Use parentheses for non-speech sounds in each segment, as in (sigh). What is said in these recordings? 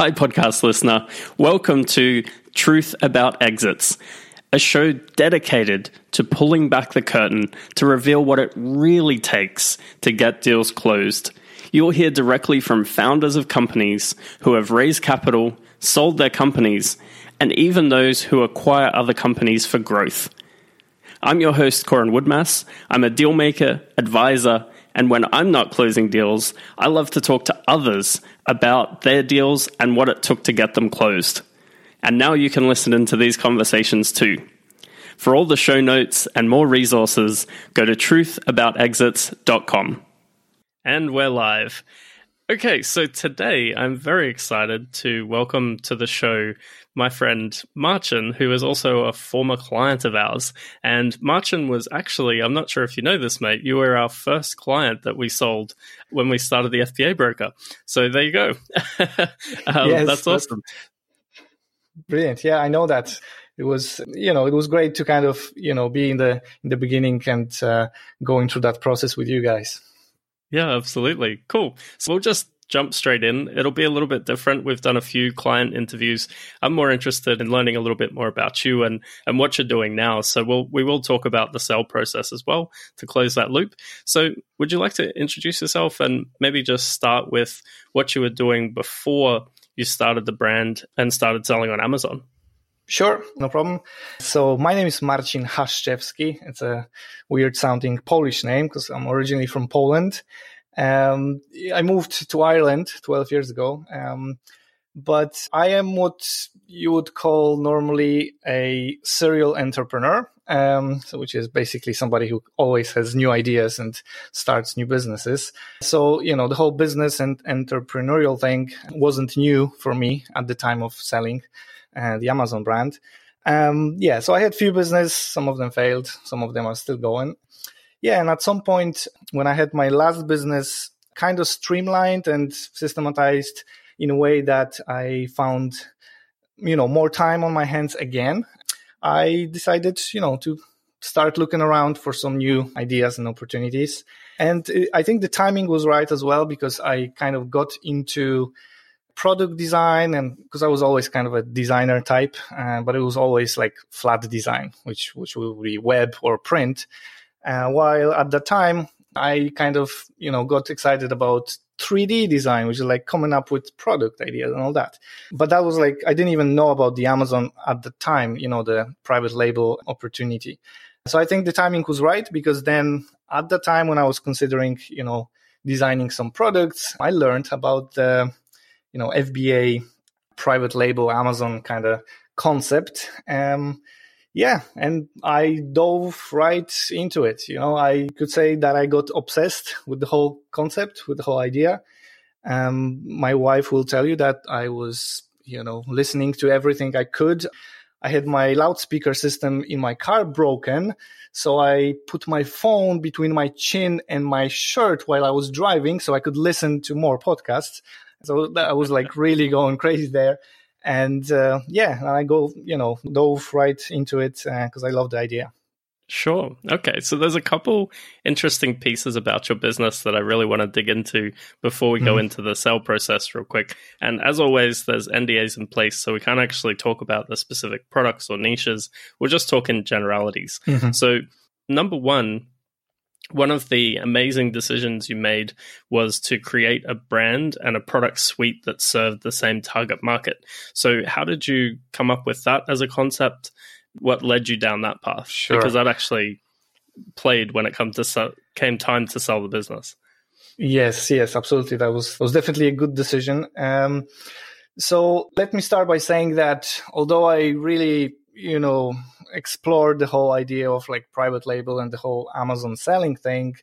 Hi, podcast listener. Welcome to Truth About Exits, a show dedicated to pulling back the curtain to reveal what it really takes to get deals closed. You'll hear directly from founders of companies who have raised capital, sold their companies, and even those who acquire other companies for growth. I'm your host, Coran Woodmass. I'm a dealmaker, advisor, and when I'm not closing deals, I love to talk to others about their deals and what it took to get them closed. And now you can listen into these conversations too. For all the show notes and more resources, go to truthaboutexits.com. And we're live. Okay, so today I'm very excited to welcome to the show my friend Marcin, who is also a former client of ours. And Marcin was actually, I'm not sure if you know this, mate, you were our first client that we sold when we started the FBA broker. So there you go. (laughs) um, yes, that's awesome. That's brilliant. Yeah, I know that. It was, you know, it was great to kind of, you know, be in the in the beginning and uh, going through that process with you guys. Yeah, absolutely. Cool. So we'll just jump straight in. It'll be a little bit different. We've done a few client interviews. I'm more interested in learning a little bit more about you and, and what you're doing now. So we'll we will talk about the sale process as well to close that loop. So would you like to introduce yourself and maybe just start with what you were doing before you started the brand and started selling on Amazon? Sure, no problem. So my name is Marcin Haszczewski. It's a weird sounding Polish name because I'm originally from Poland. Um, I moved to Ireland 12 years ago. Um, but I am what you would call normally a serial entrepreneur, um, so which is basically somebody who always has new ideas and starts new businesses. So, you know, the whole business and entrepreneurial thing wasn't new for me at the time of selling uh, the Amazon brand. Um, yeah, so I had few business. Some of them failed. Some of them are still going yeah, and at some point when I had my last business kind of streamlined and systematized in a way that I found, you know, more time on my hands again, I decided, you know, to start looking around for some new ideas and opportunities. And I think the timing was right as well because I kind of got into product design and because I was always kind of a designer type, uh, but it was always like flat design, which, which would be web or print. Uh, while at the time, I kind of, you know, got excited about 3D design, which is like coming up with product ideas and all that. But that was like, I didn't even know about the Amazon at the time, you know, the private label opportunity. So I think the timing was right because then at the time when I was considering, you know, designing some products, I learned about the, you know, FBA private label Amazon kind of concept. Um, yeah, and I dove right into it. You know, I could say that I got obsessed with the whole concept, with the whole idea. Um, my wife will tell you that I was, you know, listening to everything I could. I had my loudspeaker system in my car broken. So I put my phone between my chin and my shirt while I was driving so I could listen to more podcasts. So I was like (laughs) really going crazy there and uh, yeah, I go, you know, dove right into it because uh, I love the idea. Sure. Okay. So there's a couple interesting pieces about your business that I really want to dig into before we mm-hmm. go into the sale process real quick. And as always, there's NDAs in place, so we can't actually talk about the specific products or niches. We're just talking generalities. Mm-hmm. So number one, one of the amazing decisions you made was to create a brand and a product suite that served the same target market. So, how did you come up with that as a concept? What led you down that path? Sure. Because that actually played when it come to sell, came time to sell the business. Yes, yes, absolutely. That was was definitely a good decision. Um, so let me start by saying that although I really you know explored the whole idea of like private label and the whole amazon selling thing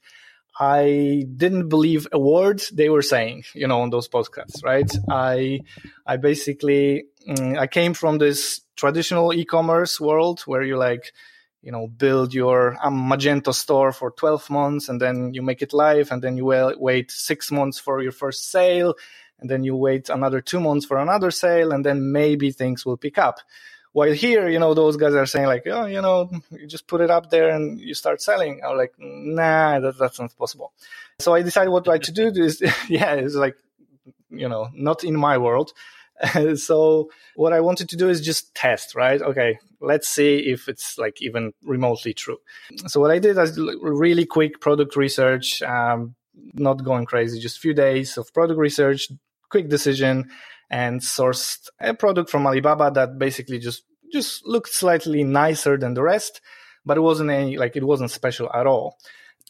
i didn't believe a word they were saying you know on those podcasts right? I i basically mm, i came from this traditional e-commerce world where you like you know build your um, magento store for 12 months and then you make it live and then you wait six months for your first sale and then you wait another two months for another sale and then maybe things will pick up while here, you know, those guys are saying like, oh, you know, you just put it up there and you start selling. I'm like, nah, that, that's not possible. So I decided what I to do is, (laughs) yeah, it's like, you know, not in my world. (laughs) so what I wanted to do is just test, right? Okay, let's see if it's like even remotely true. So what I did is really quick product research, um, not going crazy, just a few days of product research, quick decision, and sourced a product from Alibaba that basically just just looked slightly nicer than the rest, but it wasn't any like it wasn't special at all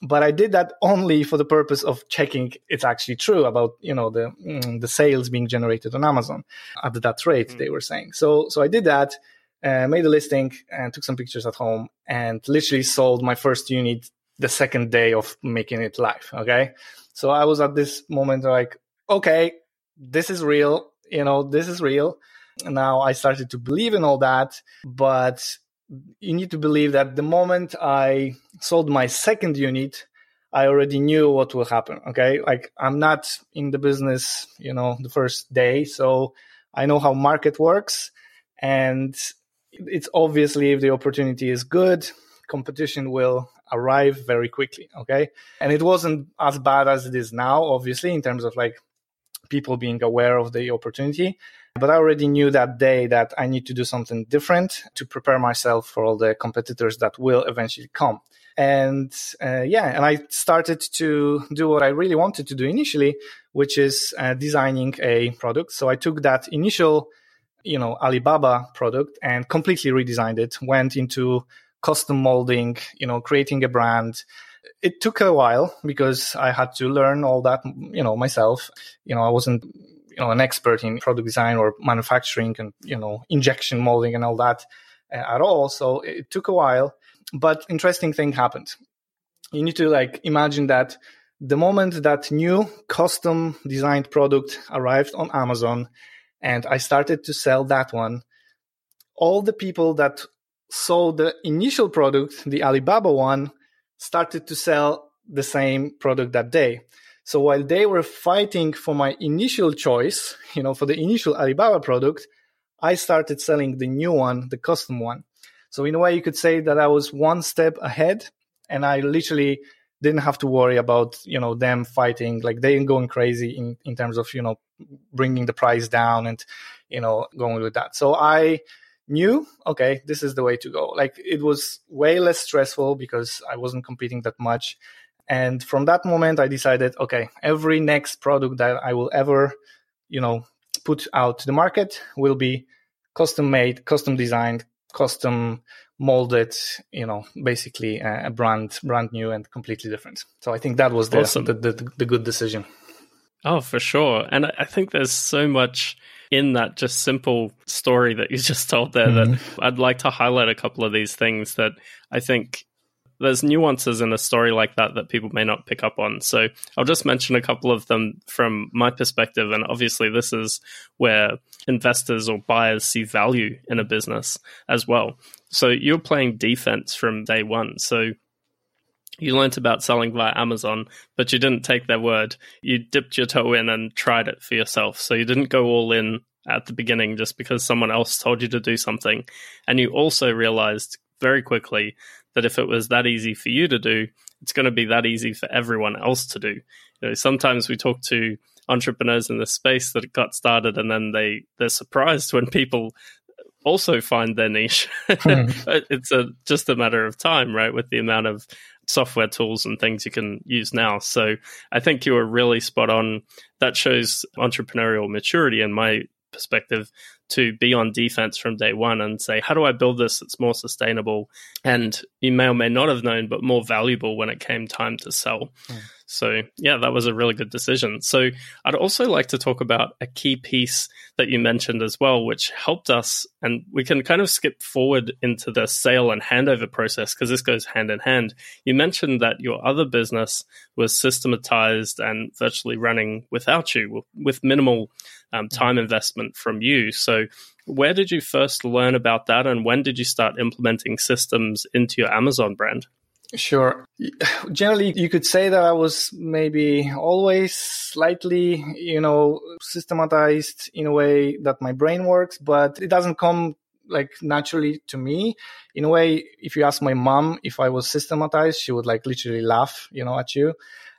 but I did that only for the purpose of checking it's actually true about you know the mm, the sales being generated on Amazon at that rate mm. they were saying. So so I did that, uh, made a listing and took some pictures at home and literally sold my first unit the second day of making it live. Okay, so I was at this moment like, okay, this is real. You know, this is real. Now I started to believe in all that, but you need to believe that the moment I sold my second unit, I already knew what will happen. Okay. Like I'm not in the business, you know, the first day. So I know how market works. And it's obviously if the opportunity is good, competition will arrive very quickly. Okay. And it wasn't as bad as it is now, obviously, in terms of like people being aware of the opportunity. But I already knew that day that I need to do something different to prepare myself for all the competitors that will eventually come. And uh, yeah, and I started to do what I really wanted to do initially, which is uh, designing a product. So I took that initial, you know, Alibaba product and completely redesigned it, went into custom molding, you know, creating a brand, it took a while because I had to learn all that, you know, myself. You know, I wasn't, you know, an expert in product design or manufacturing and, you know, injection molding and all that uh, at all. So it took a while, but interesting thing happened. You need to like imagine that the moment that new custom designed product arrived on Amazon and I started to sell that one, all the people that saw the initial product, the Alibaba one, started to sell the same product that day. So while they were fighting for my initial choice, you know, for the initial Alibaba product, I started selling the new one, the custom one. So in a way, you could say that I was one step ahead and I literally didn't have to worry about, you know, them fighting, like they going crazy in, in terms of, you know, bringing the price down and, you know, going with that. So I, knew, okay, this is the way to go. Like it was way less stressful because I wasn't competing that much. And from that moment, I decided, okay, every next product that I will ever, you know, put out to the market will be custom made, custom designed, custom molded, you know, basically a brand, brand new and completely different. So I think that was the, awesome. the, the, the good decision. Oh, for sure. And I think there's so much in that just simple story that you (laughs) just told there mm-hmm. that I'd like to highlight a couple of these things that I think there's nuances in a story like that that people may not pick up on. So I'll just mention a couple of them from my perspective. And obviously, this is where investors or buyers see value in a business as well. So you're playing defense from day one. So you learnt about selling via Amazon, but you didn't take their word. You dipped your toe in and tried it for yourself. So you didn't go all in at the beginning just because someone else told you to do something. And you also realized very quickly that if it was that easy for you to do, it's going to be that easy for everyone else to do. You know, sometimes we talk to entrepreneurs in the space that got started and then they they're surprised when people also find their niche. Hmm. (laughs) it's a just a matter of time, right? With the amount of software tools and things you can use now. So I think you were really spot on. That shows entrepreneurial maturity in my perspective to be on defense from day one and say, how do I build this that's more sustainable and you may or may not have known, but more valuable when it came time to sell. Mm. So, yeah, that was a really good decision. So, I'd also like to talk about a key piece that you mentioned as well, which helped us. And we can kind of skip forward into the sale and handover process because this goes hand in hand. You mentioned that your other business was systematized and virtually running without you, with minimal um, time investment from you. So, where did you first learn about that, and when did you start implementing systems into your Amazon brand? Sure. Generally, you could say that I was maybe always slightly, you know, systematized in a way that my brain works, but it doesn't come like naturally to me. In a way, if you ask my mom if I was systematized, she would like literally laugh, you know, at you.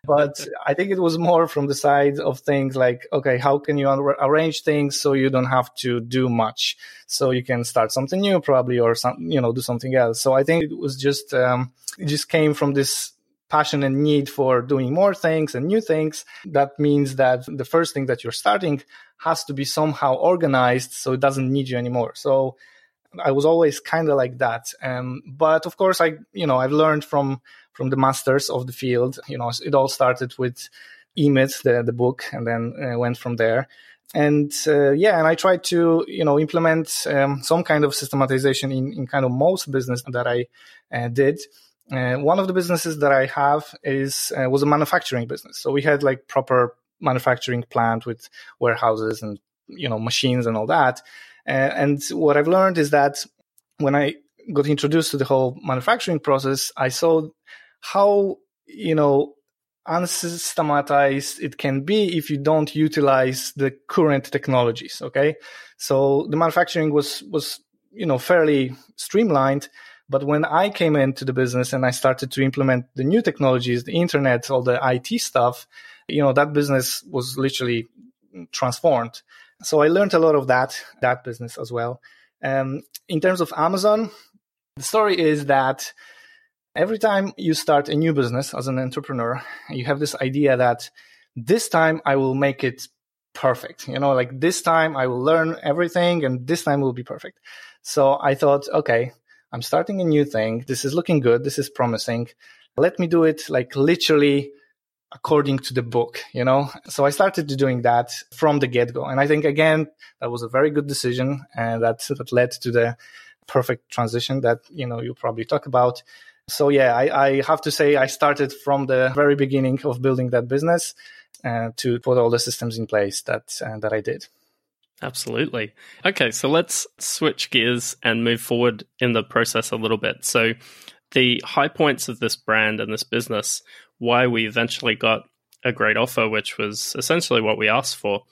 But I think it was more from the side of things like, okay, how can you ar- arrange things so you don't have to do much? So you can start something new probably or some, you know, do something else. So I think it was just, um, it just came from this passion and need for doing more things and new things. That means that the first thing that you're starting has to be somehow organized so it doesn't need you anymore. So I was always kind of like that. Um, but of course, I, you know, I've learned from, from the masters of the field. You know, it all started with eMyth, the, the book, and then uh, went from there. And uh, yeah, and I tried to, you know, implement um, some kind of systematization in, in kind of most business that I uh, did. Uh, one of the businesses that I have is uh, was a manufacturing business. So we had like proper manufacturing plant with warehouses and you know machines and all that. Uh, and what I've learned is that when I got introduced to the whole manufacturing process, I saw how, you know, unsystematized it can be if you don't utilize the current technologies. Okay. So the manufacturing was, was, you know, fairly streamlined. But when I came into the business and I started to implement the new technologies, the internet, all the IT stuff, you know, that business was literally transformed. So I learned a lot of that, that business as well. Um, in terms of Amazon, the story is that every time you start a new business as an entrepreneur, you have this idea that this time I will make it perfect. You know, like this time I will learn everything and this time will be perfect. So I thought, okay, I'm starting a new thing. This is looking good. This is promising. Let me do it like literally according to the book, you know? So I started doing that from the get go. And I think again, that was a very good decision and that, that led to the perfect transition that, you know, you probably talk about. So yeah, I, I have to say I started from the very beginning of building that business uh, to put all the systems in place that, uh, that I did. Absolutely. Okay, so let's switch gears and move forward in the process a little bit. So, the high points of this brand and this business why we eventually got a great offer, which was essentially what we asked for,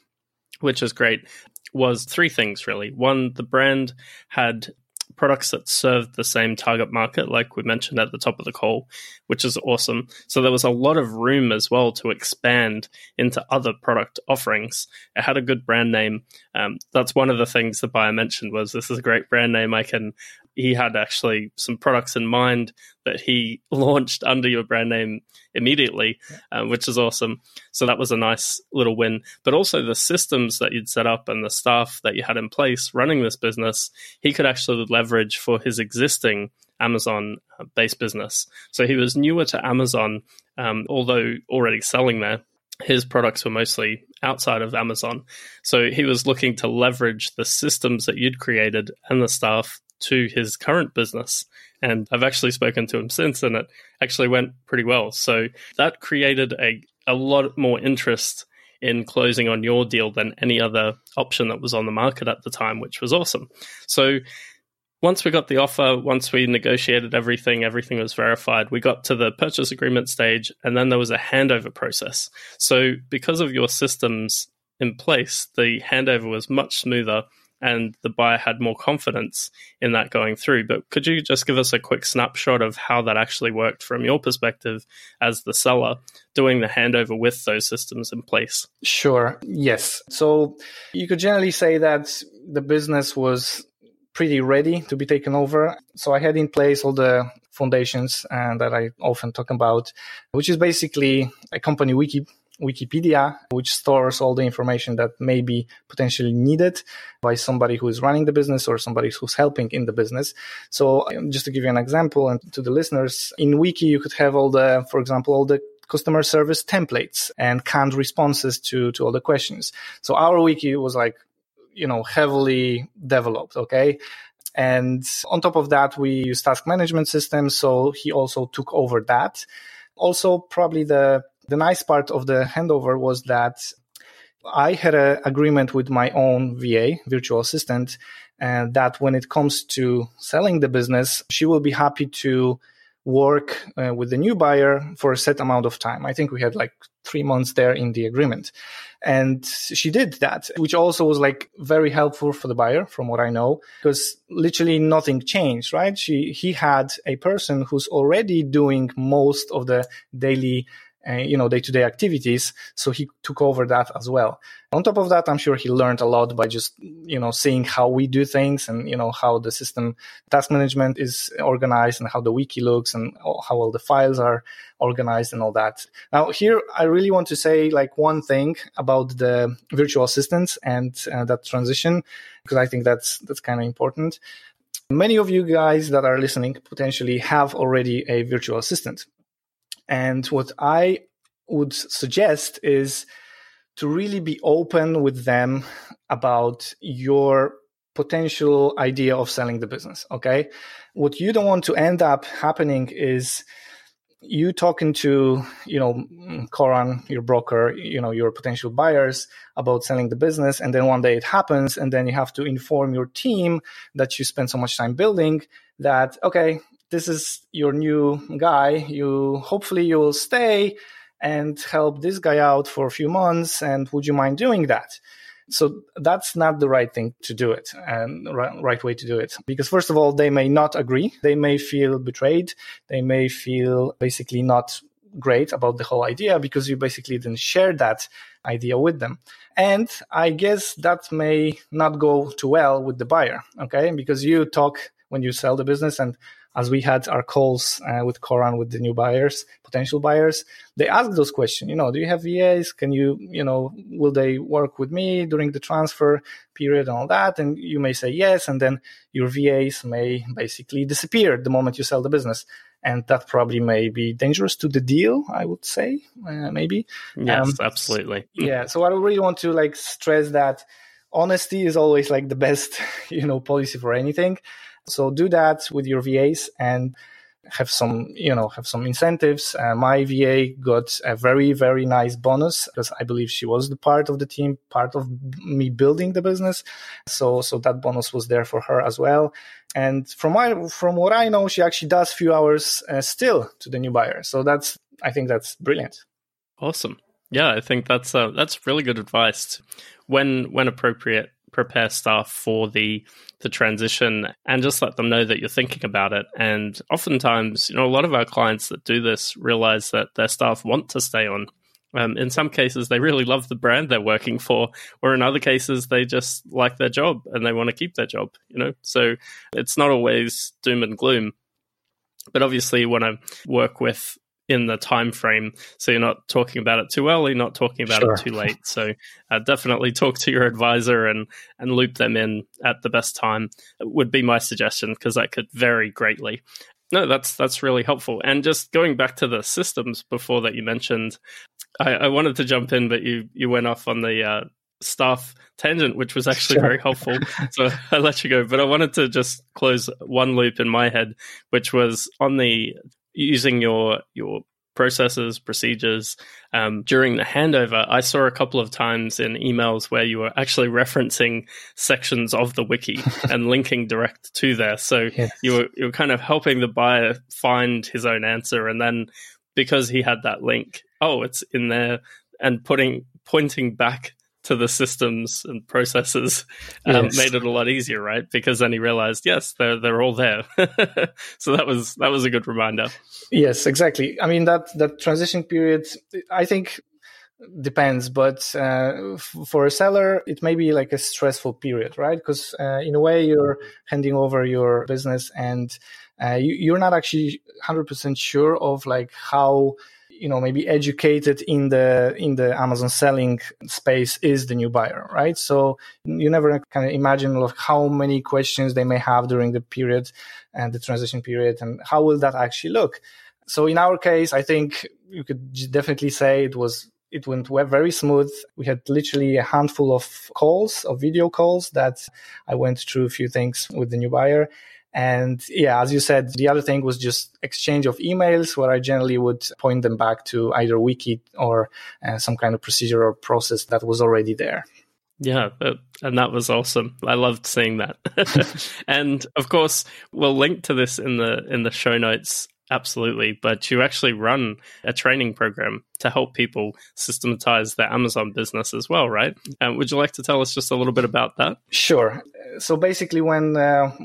which is great, was three things really. One, the brand had products that served the same target market, like we mentioned at the top of the call, which is awesome. So there was a lot of room as well to expand into other product offerings. It had a good brand name. Um, that's one of the things the buyer mentioned was this is a great brand name. I can he had actually some products in mind that he (laughs) launched under your brand name immediately, uh, which is awesome. So that was a nice little win. But also the systems that you'd set up and the staff that you had in place running this business, he could actually leverage for his existing Amazon uh, based business. So he was newer to Amazon, um, although already selling there. His products were mostly outside of Amazon. So he was looking to leverage the systems that you'd created and the staff to his current business. And I've actually spoken to him since, and it actually went pretty well. So that created a, a lot more interest in closing on your deal than any other option that was on the market at the time, which was awesome. So once we got the offer, once we negotiated everything, everything was verified, we got to the purchase agreement stage, and then there was a handover process. So, because of your systems in place, the handover was much smoother and the buyer had more confidence in that going through. But could you just give us a quick snapshot of how that actually worked from your perspective as the seller doing the handover with those systems in place? Sure. Yes. So you could generally say that the business was pretty ready to be taken over. So I had in place all the foundations and that I often talk about, which is basically a company wiki Wikipedia, which stores all the information that may be potentially needed by somebody who is running the business or somebody who's helping in the business. So um, just to give you an example and to the listeners, in Wiki, you could have all the, for example, all the customer service templates and canned responses to, to all the questions. So our wiki was like, you know, heavily developed. Okay. And on top of that, we use task management systems. So he also took over that. Also, probably the the nice part of the handover was that I had an agreement with my own VA, virtual assistant, and that when it comes to selling the business, she will be happy to work uh, with the new buyer for a set amount of time. I think we had like three months there in the agreement. And she did that, which also was like very helpful for the buyer, from what I know, because literally nothing changed, right? She, he had a person who's already doing most of the daily uh, you know, day to day activities. So he took over that as well. On top of that, I'm sure he learned a lot by just, you know, seeing how we do things and, you know, how the system task management is organized and how the wiki looks and how all the files are organized and all that. Now, here, I really want to say like one thing about the virtual assistants and uh, that transition, because I think that's, that's kind of important. Many of you guys that are listening potentially have already a virtual assistant. And what I would suggest is to really be open with them about your potential idea of selling the business. Okay. What you don't want to end up happening is you talking to, you know, Coran, your broker, you know, your potential buyers about selling the business. And then one day it happens. And then you have to inform your team that you spend so much time building that, okay, this is your new guy. You hopefully you will stay and help this guy out for a few months. And would you mind doing that? So that's not the right thing to do it and right, right way to do it. Because first of all, they may not agree. They may feel betrayed. They may feel basically not great about the whole idea because you basically didn't share that idea with them. And I guess that may not go too well with the buyer. Okay. Because you talk when you sell the business and as we had our calls uh, with Coran with the new buyers, potential buyers, they ask those questions. You know, do you have VAs? Can you, you know, will they work with me during the transfer period and all that? And you may say yes, and then your VAs may basically disappear the moment you sell the business. And that probably may be dangerous to the deal, I would say, uh, maybe. Yes, um, absolutely. (laughs) yeah. So I really want to like stress that honesty is always like the best, (laughs) you know, policy for anything. So do that with your VAs and have some, you know, have some incentives. Uh, my VA got a very, very nice bonus because I believe she was the part of the team, part of me building the business. So, so that bonus was there for her as well. And from my, from what I know, she actually does few hours uh, still to the new buyer. So that's, I think that's brilliant. Awesome. Yeah, I think that's uh, that's really good advice. When when appropriate, prepare staff for the the transition and just let them know that you're thinking about it. And oftentimes, you know, a lot of our clients that do this realize that their staff want to stay on. Um, in some cases, they really love the brand they're working for, or in other cases, they just like their job and they want to keep their job. You know, so it's not always doom and gloom. But obviously, you want to work with in the time frame so you're not talking about it too early not talking about sure. it too late so uh, definitely talk to your advisor and and loop them in at the best time would be my suggestion because that could vary greatly no that's that's really helpful and just going back to the systems before that you mentioned i, I wanted to jump in but you you went off on the uh, staff tangent, which was actually very (laughs) helpful. so I let you go. But I wanted to just close one loop in my head, which was on the using your your processes, procedures. Um, during the handover, I saw a couple of times in emails where you were actually referencing sections of the wiki (laughs) and linking direct to there. So yes. you were you were kind of helping the buyer find his own answer, and then because he had that link, oh, it's in there, and putting pointing back to the systems and processes um, yes. made it a lot easier, right? Because then he realized, yes, they're they're all there. (laughs) so that was that was a good reminder. Yes, exactly. I mean that that transition period, I think depends but uh, f- for a seller it may be like a stressful period right because uh, in a way you're handing over your business and uh, you, are not actually 100% sure of like how you know maybe educated in the in the amazon selling space is the new buyer right so you never can imagine how many questions they may have during the period and the transition period and how will that actually look so in our case i think you could definitely say it was it went very smooth. We had literally a handful of calls, of video calls that I went through a few things with the new buyer. And yeah, as you said, the other thing was just exchange of emails where I generally would point them back to either wiki or uh, some kind of procedure or process that was already there. Yeah, and that was awesome. I loved seeing that. (laughs) and of course, we'll link to this in the in the show notes Absolutely. But you actually run a training program to help people systematize their Amazon business as well, right? Uh, would you like to tell us just a little bit about that? Sure. So basically, when, uh,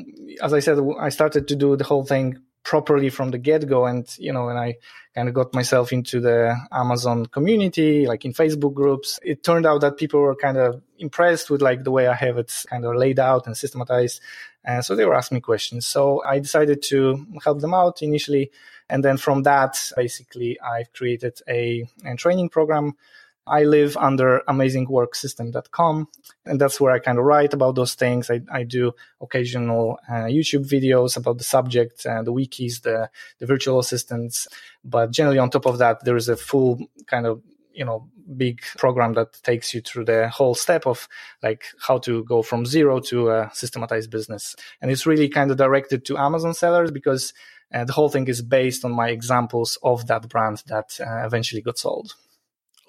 as I said, I started to do the whole thing properly from the get go. And, you know, when I kind of got myself into the Amazon community, like in Facebook groups, it turned out that people were kind of impressed with like the way I have it kind of laid out and systematized. And so they were asking me questions. So I decided to help them out initially. And then from that, basically, I've created a, a training program I live under amazingworksystem.com, and that's where I kind of write about those things. I, I do occasional uh, YouTube videos about the subject, uh, the wikis, the, the virtual assistants. But generally, on top of that, there is a full kind of you know big program that takes you through the whole step of like how to go from zero to a systematized business. And it's really kind of directed to amazon sellers because uh, the whole thing is based on my examples of that brand that uh, eventually got sold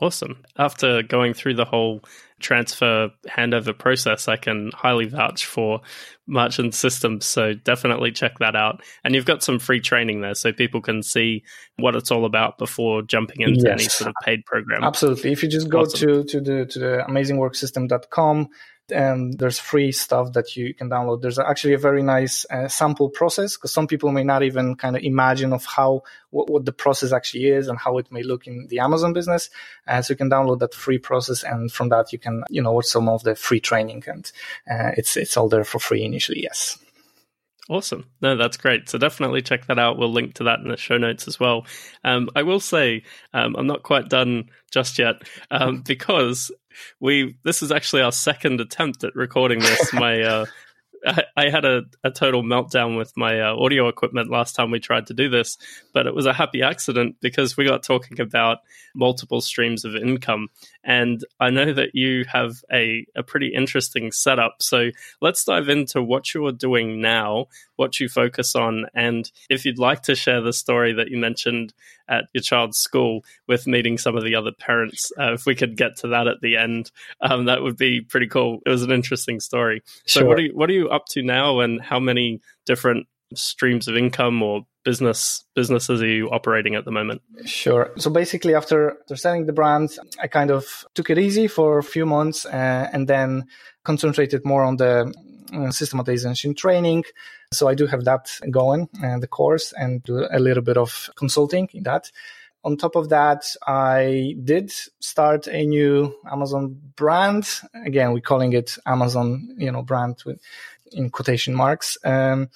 Awesome. After going through the whole transfer handover process, I can highly vouch for Marcin Systems. So definitely check that out. And you've got some free training there so people can see what it's all about before jumping into yes. any sort of paid program. Absolutely. If you just go awesome. to, to the to the amazingworksystem.com, and there's free stuff that you can download. There's actually a very nice uh, sample process because some people may not even kind of imagine of how what, what, the process actually is and how it may look in the Amazon business. And so you can download that free process, and from that you can you know watch some of the free training, and uh, it's it's all there for free initially. Yes. Awesome. No, that's great. So definitely check that out. We'll link to that in the show notes as well. Um, I will say um, I'm not quite done just yet um, because we this is actually our second attempt at recording this. (laughs) My uh, I, had a, a total meltdown with my uh, audio equipment last time we tried to do this, but it was a happy accident because we got talking about multiple streams of income. And I know that you have a, a pretty interesting setup. So let's dive into what you are doing now, what you focus on, and if you'd like to share the story that you mentioned at your child's school with meeting some of the other parents, uh, if we could get to that at the end, um, that would be pretty cool. It was an interesting story. So, sure. what are you, what are you up to now, and how many different streams of income or business businesses are you operating at the moment? Sure. So basically, after, after selling the brand, I kind of took it easy for a few months uh, and then concentrated more on the uh, systematization training. So I do have that going, uh, the course, and do a little bit of consulting in that. On top of that, I did start a new Amazon brand. Again, we're calling it Amazon, you know, brand with in quotation marks. Um,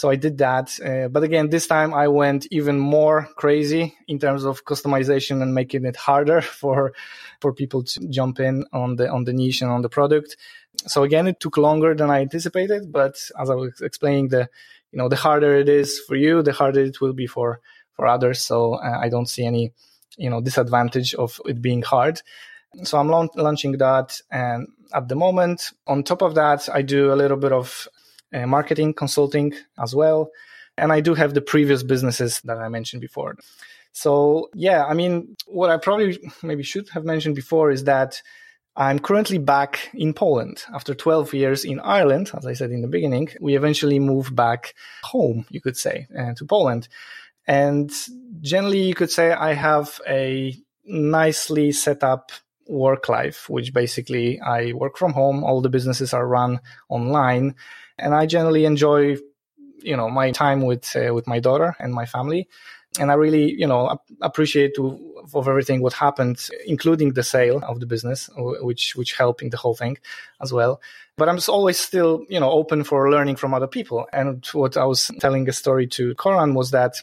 so I did that. Uh, but again, this time I went even more crazy in terms of customization and making it harder (laughs) for, for people to jump in on the, on the niche and on the product. So again, it took longer than I anticipated, but as I was explaining, the, you know, the harder it is for you, the harder it will be for, for others. So uh, I don't see any, you know, disadvantage of it being hard. So I'm launching that. And at the moment, on top of that, I do a little bit of uh, marketing consulting as well. And I do have the previous businesses that I mentioned before. So yeah, I mean, what I probably maybe should have mentioned before is that I'm currently back in Poland after 12 years in Ireland. As I said in the beginning, we eventually moved back home, you could say, uh, to Poland. And generally, you could say I have a nicely set up work life, which basically I work from home. All the businesses are run online and I generally enjoy, you know, my time with uh, with my daughter and my family. And I really, you know, appreciate of everything what happened, including the sale of the business, which which helped in the whole thing as well. But I'm always still, you know, open for learning from other people. And what I was telling a story to Coran was that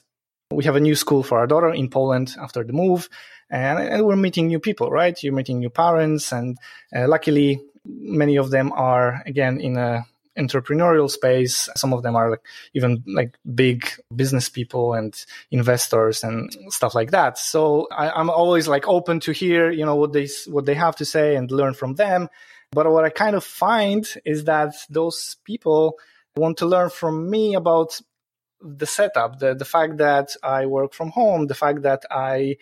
we have a new school for our daughter in Poland after the move. And, and we're meeting new people, right? You're meeting new parents. And uh, luckily, many of them are, again, in a entrepreneurial space. Some of them are like even like big business people and investors and stuff like that. So I, am always like open to hear, you know, what they, what they have to say and learn from them. But what I kind of find is that those people want to learn from me about the setup, the, the fact that I work from home, the fact that I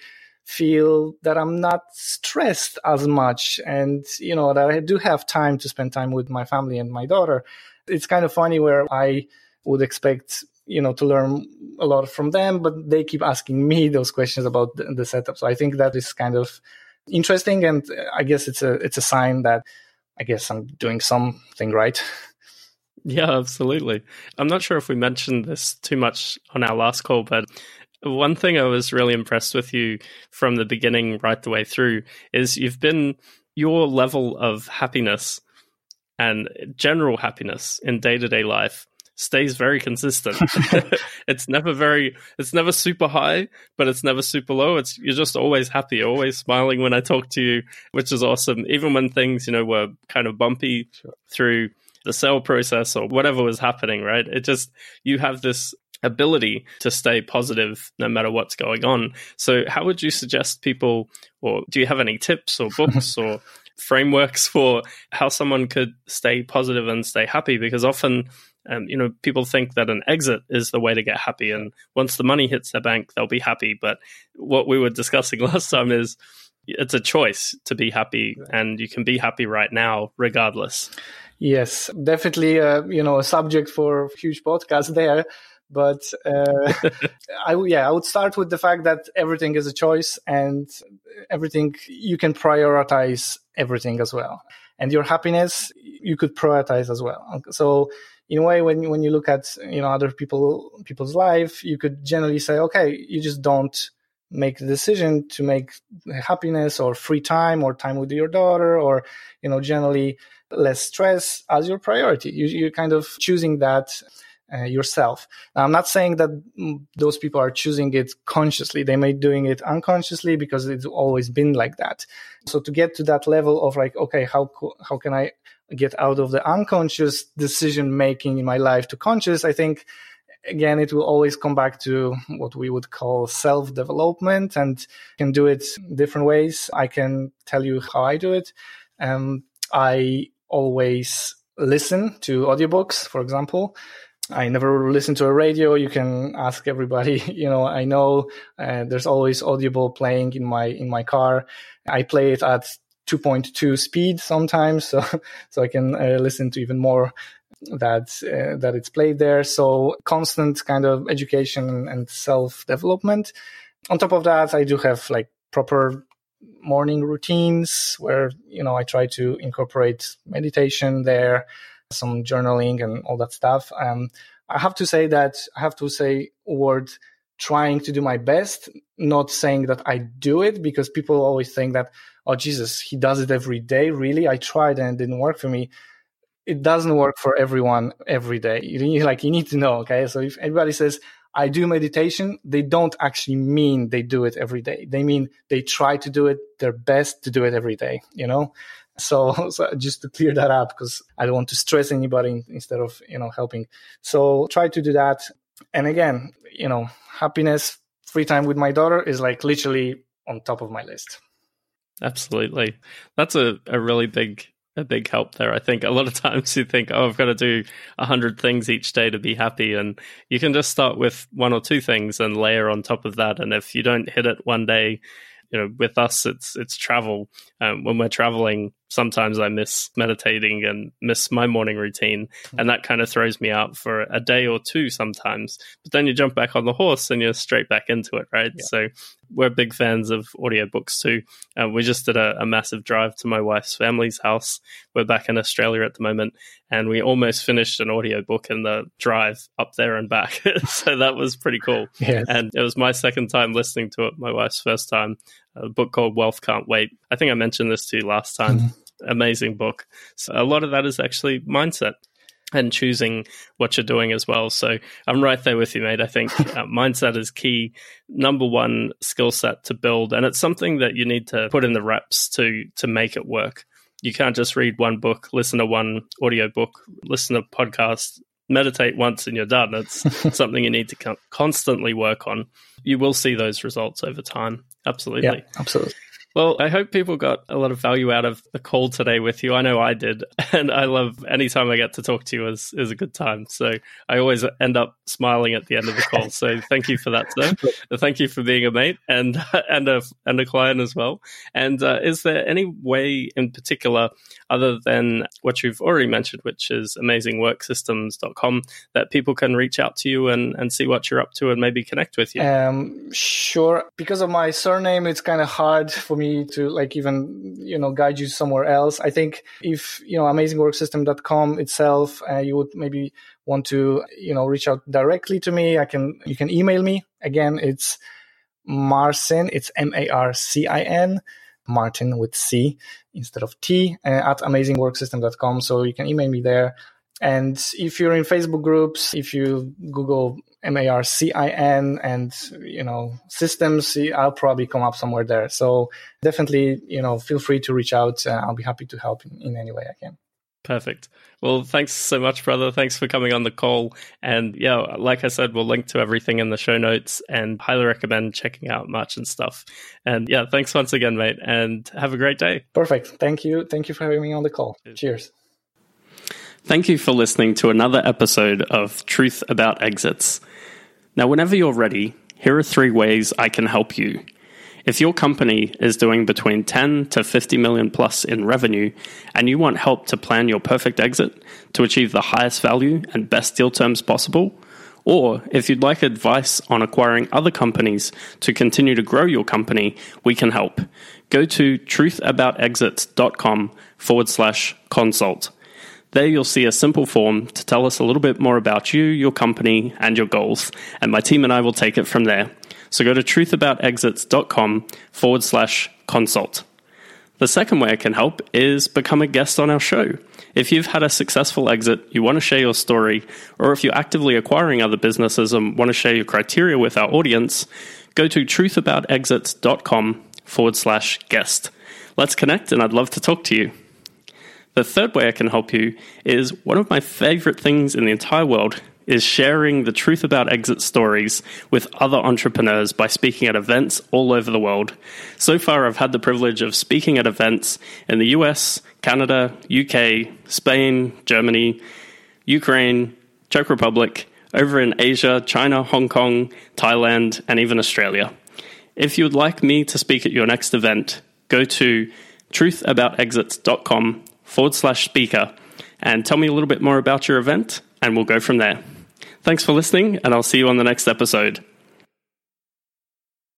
feel that I'm not stressed as much and, you know, that I do have time to spend time with my family and my daughter. It's kind of funny where I would expect, you know, to learn a lot from them, but they keep asking me (laughs) those questions about the, the setup. So I think that is kind of interesting. And I guess it's a, it's a sign that I guess I'm doing something right. (laughs) Yeah, absolutely. I'm not sure if we mentioned this too much on our last call, but one thing I was really impressed with you from the beginning right the way through is you've been your level of happiness and general happiness in day to day life stays very consistent. (laughs) (laughs) it's never very, it's never super high, but it's never super low. It's you're just always happy, always smiling when I talk to you, which is awesome. Even when things you know were kind of bumpy sure. through the sale process or whatever was happening, right? It just you have this ability to stay positive no matter what's going on. So, how would you suggest people, or do you have any tips or books (laughs) or frameworks for how someone could stay positive and stay happy? Because often um, you know, people think that an exit is the way to get happy, and once the money hits their bank, they'll be happy. But what we were discussing (laughs) last time is it's a choice to be happy, and you can be happy right now, regardless. Yes, definitely. Uh, you know, a subject for a huge podcast there. But uh, (laughs) I yeah, I would start with the fact that everything is a choice, and everything you can prioritize everything as well, and your happiness you could prioritize as well. So in a way when when you look at you know other people people's life you could generally say okay you just don't make the decision to make happiness or free time or time with your daughter or you know generally less stress as your priority you, you're kind of choosing that uh, yourself. Now, I'm not saying that those people are choosing it consciously. They may doing it unconsciously because it's always been like that. So to get to that level of like, okay, how how can I get out of the unconscious decision making in my life to conscious? I think again it will always come back to what we would call self development and can do it different ways. I can tell you how I do it. Um, I always listen to audiobooks, for example. I never listen to a radio. You can ask everybody. (laughs) You know, I know uh, there's always Audible playing in my in my car. I play it at 2.2 speed sometimes, (laughs) so so I can uh, listen to even more that uh, that it's played there. So constant kind of education and self development. On top of that, I do have like proper morning routines where you know I try to incorporate meditation there some journaling and all that stuff. Um, I have to say that I have to say word trying to do my best, not saying that I do it because people always think that, oh Jesus, he does it every day. Really, I tried and it didn't work for me. It doesn't work for everyone every day. You need, like you need to know. Okay, so if anybody says I do meditation, they don't actually mean they do it every day. They mean they try to do it their best to do it every day. You know, so, (laughs) so, just to clear that up because I don't want to stress anybody instead of you know helping. So try to do that. And again, you know, happiness, free time with my daughter is like literally on top of my list. Absolutely, that's a, a really big a big help there. I think a lot of (laughs) times you think, oh, I've got to do a hundred things each day to be happy, and you can just start with one or two things and layer on top of that. And if you don't hit it one day, you know, with us, it's it's travel. Um, when we're traveling, sometimes I miss meditating and miss my morning routine, and that kind of throws me out for a day or two sometimes. But then you jump back on the horse and you're straight back into it, right? Yeah. So we're big fans of audiobooks too. Uh, we just did a, a, massive drive to my wife's family's house. We're back in Australia at the moment, and we almost finished an audiobook in the drive up there and back. (laughs) so that was pretty cool. (laughs) Yes. And it was my second time listening to it, my wife's first time. A book called Wealth Can't Wait. I think I mentioned this to you last time. Mm-hmm amazing book. So a lot of that is actually mindset and choosing what you're doing as well. So I'm right there with you, mate. I think (laughs) uh, mindset is key, number one skill set to build, and it's something that you need to put in the reps to to make it work. You can't just read one book, listen to one audio book, listen to podcast, meditate once and you're done. It's (laughs) something you need to constantly work on. You will see those results over time. Absolutely. Yeah, absolutely. Well, I hope people got a lot of value out of the call today with you. I know I did, (laughs) and I love any time I get to talk to you is is a good time. So I always end up smiling at the end of the call. So thank you for that, sir. (laughs) thank you for being a mate and (laughs) and a and a client as well. And uh, is there any way in particular, other than what you've already mentioned, which is amazingworksystems.com, that people can reach out to you and and see what you're up to and maybe connect with you? Um, sure. Because of my surname, it's kind of hard for me me to like even, you know, guide you somewhere else. I think if, you know, amazingworksystem.com itself, uh, you would maybe want to, you know, reach out directly to me. I can, you can email me. Again, it's Marcin, it's M-A-R-C-I-N, Martin with C instead of T uh, at amazingworksystem.com. So you can email me there. And if you're in Facebook groups, if you Google M A R C I N and, you know, systems, I'll probably come up somewhere there. So definitely, you know, feel free to reach out. Uh, I'll be happy to help in, in any way I can. Perfect. Well, thanks so much, brother. Thanks for coming on the call. And yeah, like I said, we'll link to everything in the show notes and highly recommend checking out Marcin's stuff. And yeah, thanks once again, mate. And have a great day. Perfect. Thank you. Thank you for having me on the call. Cheers. Cheers. Thank you for listening to another episode of Truth About Exits. Now, whenever you're ready, here are three ways I can help you. If your company is doing between 10 to 50 million plus in revenue and you want help to plan your perfect exit to achieve the highest value and best deal terms possible, or if you'd like advice on acquiring other companies to continue to grow your company, we can help. Go to truthaboutexits.com forward slash consult. There you'll see a simple form to tell us a little bit more about you, your company, and your goals, and my team and I will take it from there. So go to truthaboutexits.com forward slash consult. The second way I can help is become a guest on our show. If you've had a successful exit, you want to share your story, or if you're actively acquiring other businesses and want to share your criteria with our audience, go to truthaboutexits.com forward slash guest. Let's connect, and I'd love to talk to you. The third way I can help you is one of my favorite things in the entire world is sharing the truth about exit stories with other entrepreneurs by speaking at events all over the world. So far, I've had the privilege of speaking at events in the US, Canada, UK, Spain, Germany, Ukraine, Czech Republic, over in Asia, China, Hong Kong, Thailand, and even Australia. If you would like me to speak at your next event, go to truthaboutexits.com forward slash speaker and tell me a little bit more about your event, and we'll go from there. Thanks for listening, and I'll see you on the next episode.